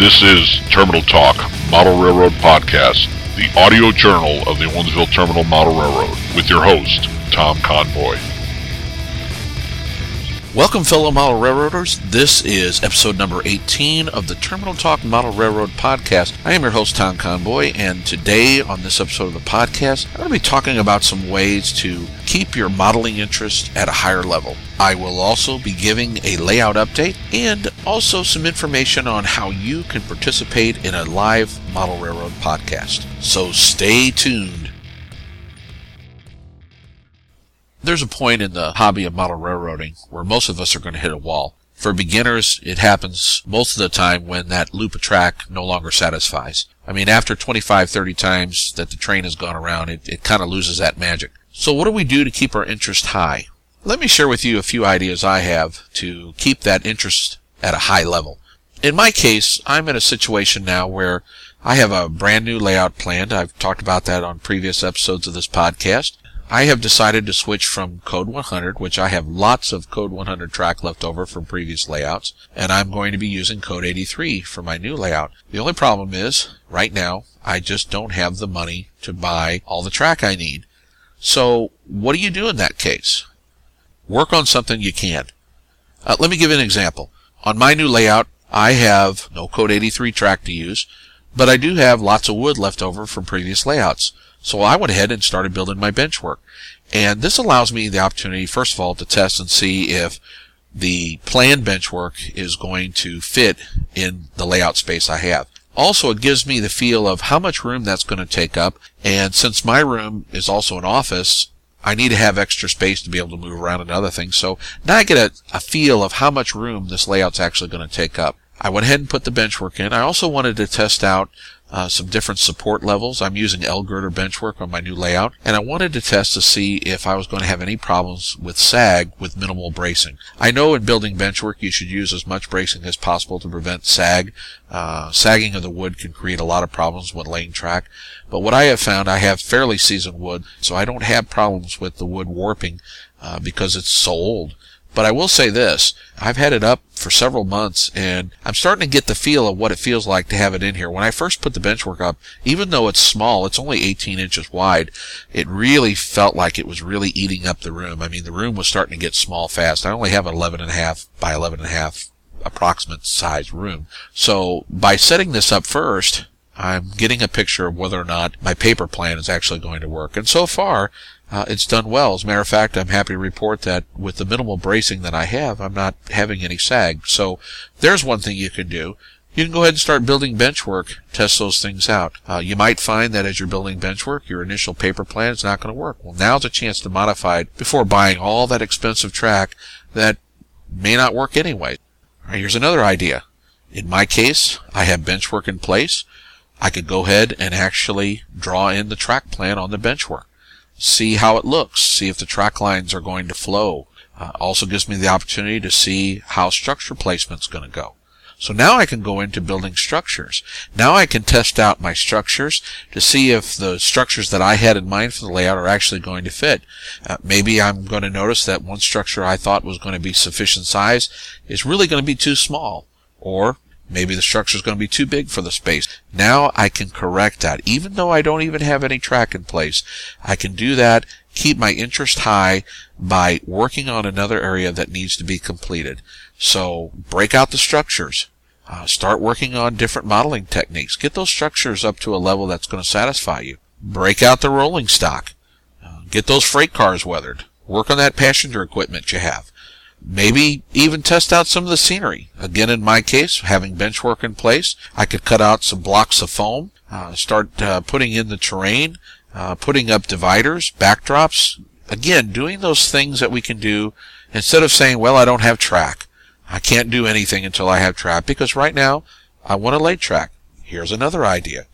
This is Terminal Talk, Model Railroad Podcast, the audio journal of the Owensville Terminal Model Railroad, with your host, Tom Conboy. Welcome, fellow model railroaders. This is episode number 18 of the Terminal Talk Model Railroad podcast. I am your host, Tom Conboy, and today on this episode of the podcast, I'm going to be talking about some ways to keep your modeling interest at a higher level. I will also be giving a layout update and also some information on how you can participate in a live model railroad podcast. So stay tuned. There's a point in the hobby of model railroading where most of us are going to hit a wall. For beginners, it happens most of the time when that loop of track no longer satisfies. I mean, after 25, 30 times that the train has gone around, it, it kind of loses that magic. So what do we do to keep our interest high? Let me share with you a few ideas I have to keep that interest at a high level. In my case, I'm in a situation now where I have a brand new layout planned. I've talked about that on previous episodes of this podcast. I have decided to switch from Code 100, which I have lots of Code 100 track left over from previous layouts, and I'm going to be using Code 83 for my new layout. The only problem is, right now, I just don't have the money to buy all the track I need. So, what do you do in that case? Work on something you can. Uh, let me give you an example. On my new layout, I have no Code 83 track to use, but I do have lots of wood left over from previous layouts. So I went ahead and started building my bench work. And this allows me the opportunity, first of all, to test and see if the planned bench work is going to fit in the layout space I have. Also, it gives me the feel of how much room that's going to take up. And since my room is also an office, I need to have extra space to be able to move around and other things. So now I get a, a feel of how much room this layout's actually going to take up. I went ahead and put the bench work in. I also wanted to test out uh, some different support levels. I'm using L-girder benchwork on my new layout, and I wanted to test to see if I was going to have any problems with sag with minimal bracing. I know in building benchwork you should use as much bracing as possible to prevent sag. Uh, sagging of the wood can create a lot of problems when laying track, but what I have found, I have fairly seasoned wood, so I don't have problems with the wood warping uh, because it's so old. But I will say this, I've had it up for several months and I'm starting to get the feel of what it feels like to have it in here. When I first put the benchwork up, even though it's small, it's only 18 inches wide, it really felt like it was really eating up the room. I mean, the room was starting to get small fast. I only have an 11 and a half by 11 and a half approximate size room. So by setting this up first, I'm getting a picture of whether or not my paper plan is actually going to work. And so far, uh, it's done well. As a matter of fact, I'm happy to report that with the minimal bracing that I have, I'm not having any sag. So there's one thing you can do. You can go ahead and start building benchwork, test those things out. Uh, you might find that as you're building benchwork, your initial paper plan is not going to work. Well, now's a chance to modify it before buying all that expensive track that may not work anyway. Here's another idea. In my case, I have benchwork in place. I could go ahead and actually draw in the track plan on the bench work see how it looks, see if the track lines are going to flow. Uh, also gives me the opportunity to see how structure placement's going to go. So now I can go into building structures. Now I can test out my structures to see if the structures that I had in mind for the layout are actually going to fit. Uh, maybe I'm going to notice that one structure I thought was going to be sufficient size is really going to be too small. Or Maybe the structure is going to be too big for the space. Now I can correct that. Even though I don't even have any track in place, I can do that, keep my interest high by working on another area that needs to be completed. So break out the structures. Uh, start working on different modeling techniques. Get those structures up to a level that's going to satisfy you. Break out the rolling stock. Uh, get those freight cars weathered. Work on that passenger equipment you have. Maybe even test out some of the scenery. Again, in my case, having bench work in place, I could cut out some blocks of foam, uh, start uh, putting in the terrain, uh, putting up dividers, backdrops. Again, doing those things that we can do instead of saying, well, I don't have track. I can't do anything until I have track because right now I want to lay track. Here's another idea.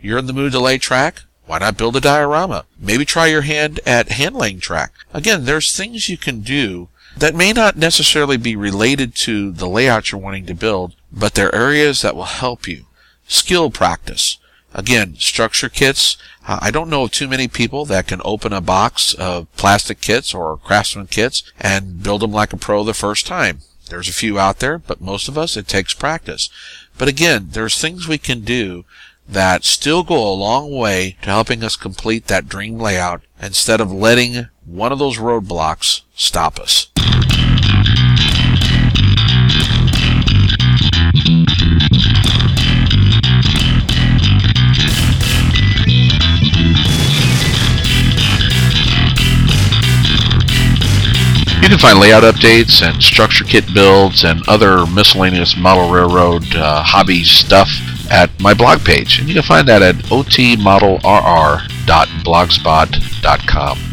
You're in the mood to lay track? Why not build a diorama? Maybe try your hand at hand laying track. Again, there's things you can do that may not necessarily be related to the layout you're wanting to build, but they're areas that will help you. Skill practice. Again, structure kits. Uh, I don't know of too many people that can open a box of plastic kits or craftsman kits and build them like a pro the first time. There's a few out there, but most of us, it takes practice. But again, there's things we can do that still go a long way to helping us complete that dream layout instead of letting one of those roadblocks stop us. Find layout updates and structure kit builds and other miscellaneous model railroad uh, hobby stuff at my blog page. And you can find that at otmodelrr.blogspot.com.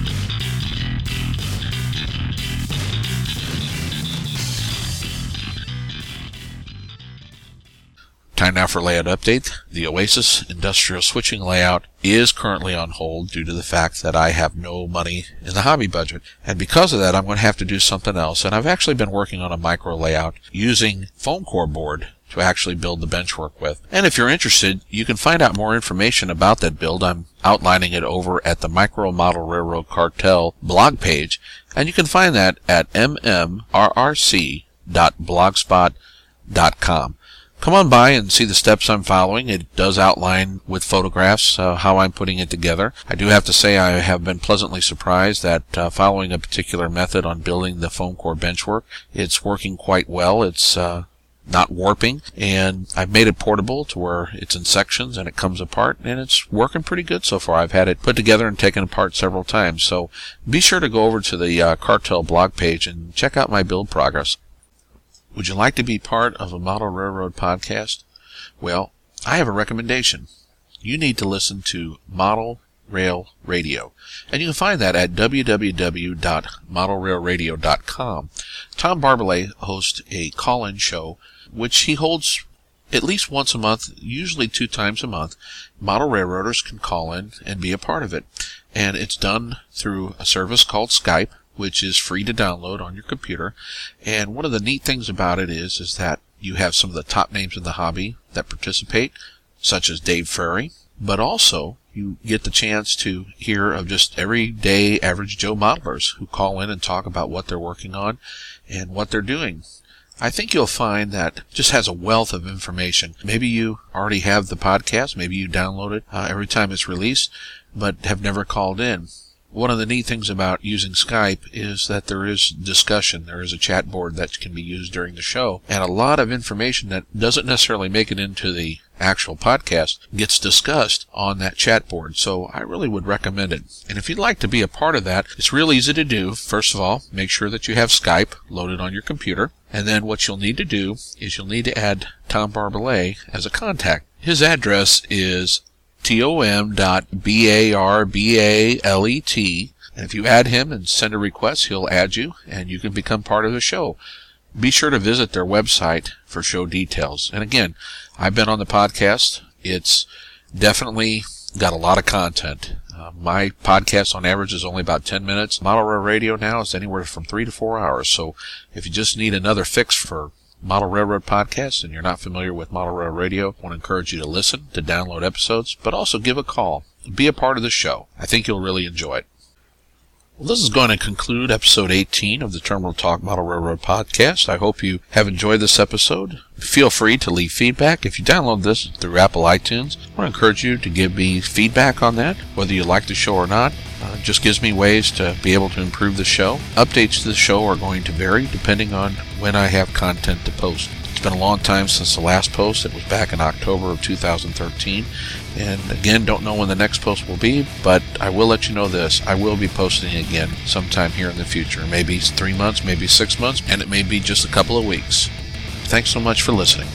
Time now for layout update. The Oasis industrial switching layout is currently on hold due to the fact that I have no money in the hobby budget. And because of that, I'm going to have to do something else. And I've actually been working on a micro layout using foam core board to actually build the benchwork with. And if you're interested, you can find out more information about that build. I'm outlining it over at the Micro Model Railroad Cartel blog page, and you can find that at mmrrc.blogspot.com come on by and see the steps I'm following. It does outline with photographs uh, how I'm putting it together. I do have to say I have been pleasantly surprised that uh, following a particular method on building the foam core benchwork, it's working quite well. It's uh, not warping and I've made it portable to where it's in sections and it comes apart and it's working pretty good so far. I've had it put together and taken apart several times. So be sure to go over to the uh, Cartel blog page and check out my build progress. Would you like to be part of a Model Railroad podcast? Well, I have a recommendation. You need to listen to Model Rail Radio. And you can find that at www.modelrailradio.com. Tom Barbalet hosts a call-in show, which he holds at least once a month, usually two times a month. Model railroaders can call in and be a part of it. And it's done through a service called Skype which is free to download on your computer. And one of the neat things about it is, is that you have some of the top names in the hobby that participate, such as Dave Frary, but also you get the chance to hear of just everyday average Joe modelers who call in and talk about what they're working on and what they're doing. I think you'll find that just has a wealth of information. Maybe you already have the podcast, maybe you download it uh, every time it's released, but have never called in. One of the neat things about using Skype is that there is discussion. There is a chat board that can be used during the show. And a lot of information that doesn't necessarily make it into the actual podcast gets discussed on that chat board. So I really would recommend it. And if you'd like to be a part of that, it's real easy to do. First of all, make sure that you have Skype loaded on your computer. And then what you'll need to do is you'll need to add Tom Barbalet as a contact. His address is T-O-M.B-A-R-B-A-L-E-T. And if you add him and send a request, he'll add you and you can become part of the show. Be sure to visit their website for show details. And again, I've been on the podcast. It's definitely got a lot of content. Uh, my podcast on average is only about 10 minutes. Model Radio now is anywhere from three to four hours. So if you just need another fix for Model Railroad podcast and you're not familiar with Model Rail Radio, I want to encourage you to listen, to download episodes, but also give a call. Be a part of the show. I think you'll really enjoy it. Well, this is going to conclude episode 18 of the Terminal Talk Model Railroad podcast. I hope you have enjoyed this episode. Feel free to leave feedback. If you download this through Apple iTunes, I want to encourage you to give me feedback on that, whether you like the show or not. Uh, just gives me ways to be able to improve the show. Updates to the show are going to vary depending on when I have content to post. Been a long time since the last post. It was back in October of 2013. And again, don't know when the next post will be, but I will let you know this. I will be posting again sometime here in the future. Maybe three months, maybe six months, and it may be just a couple of weeks. Thanks so much for listening.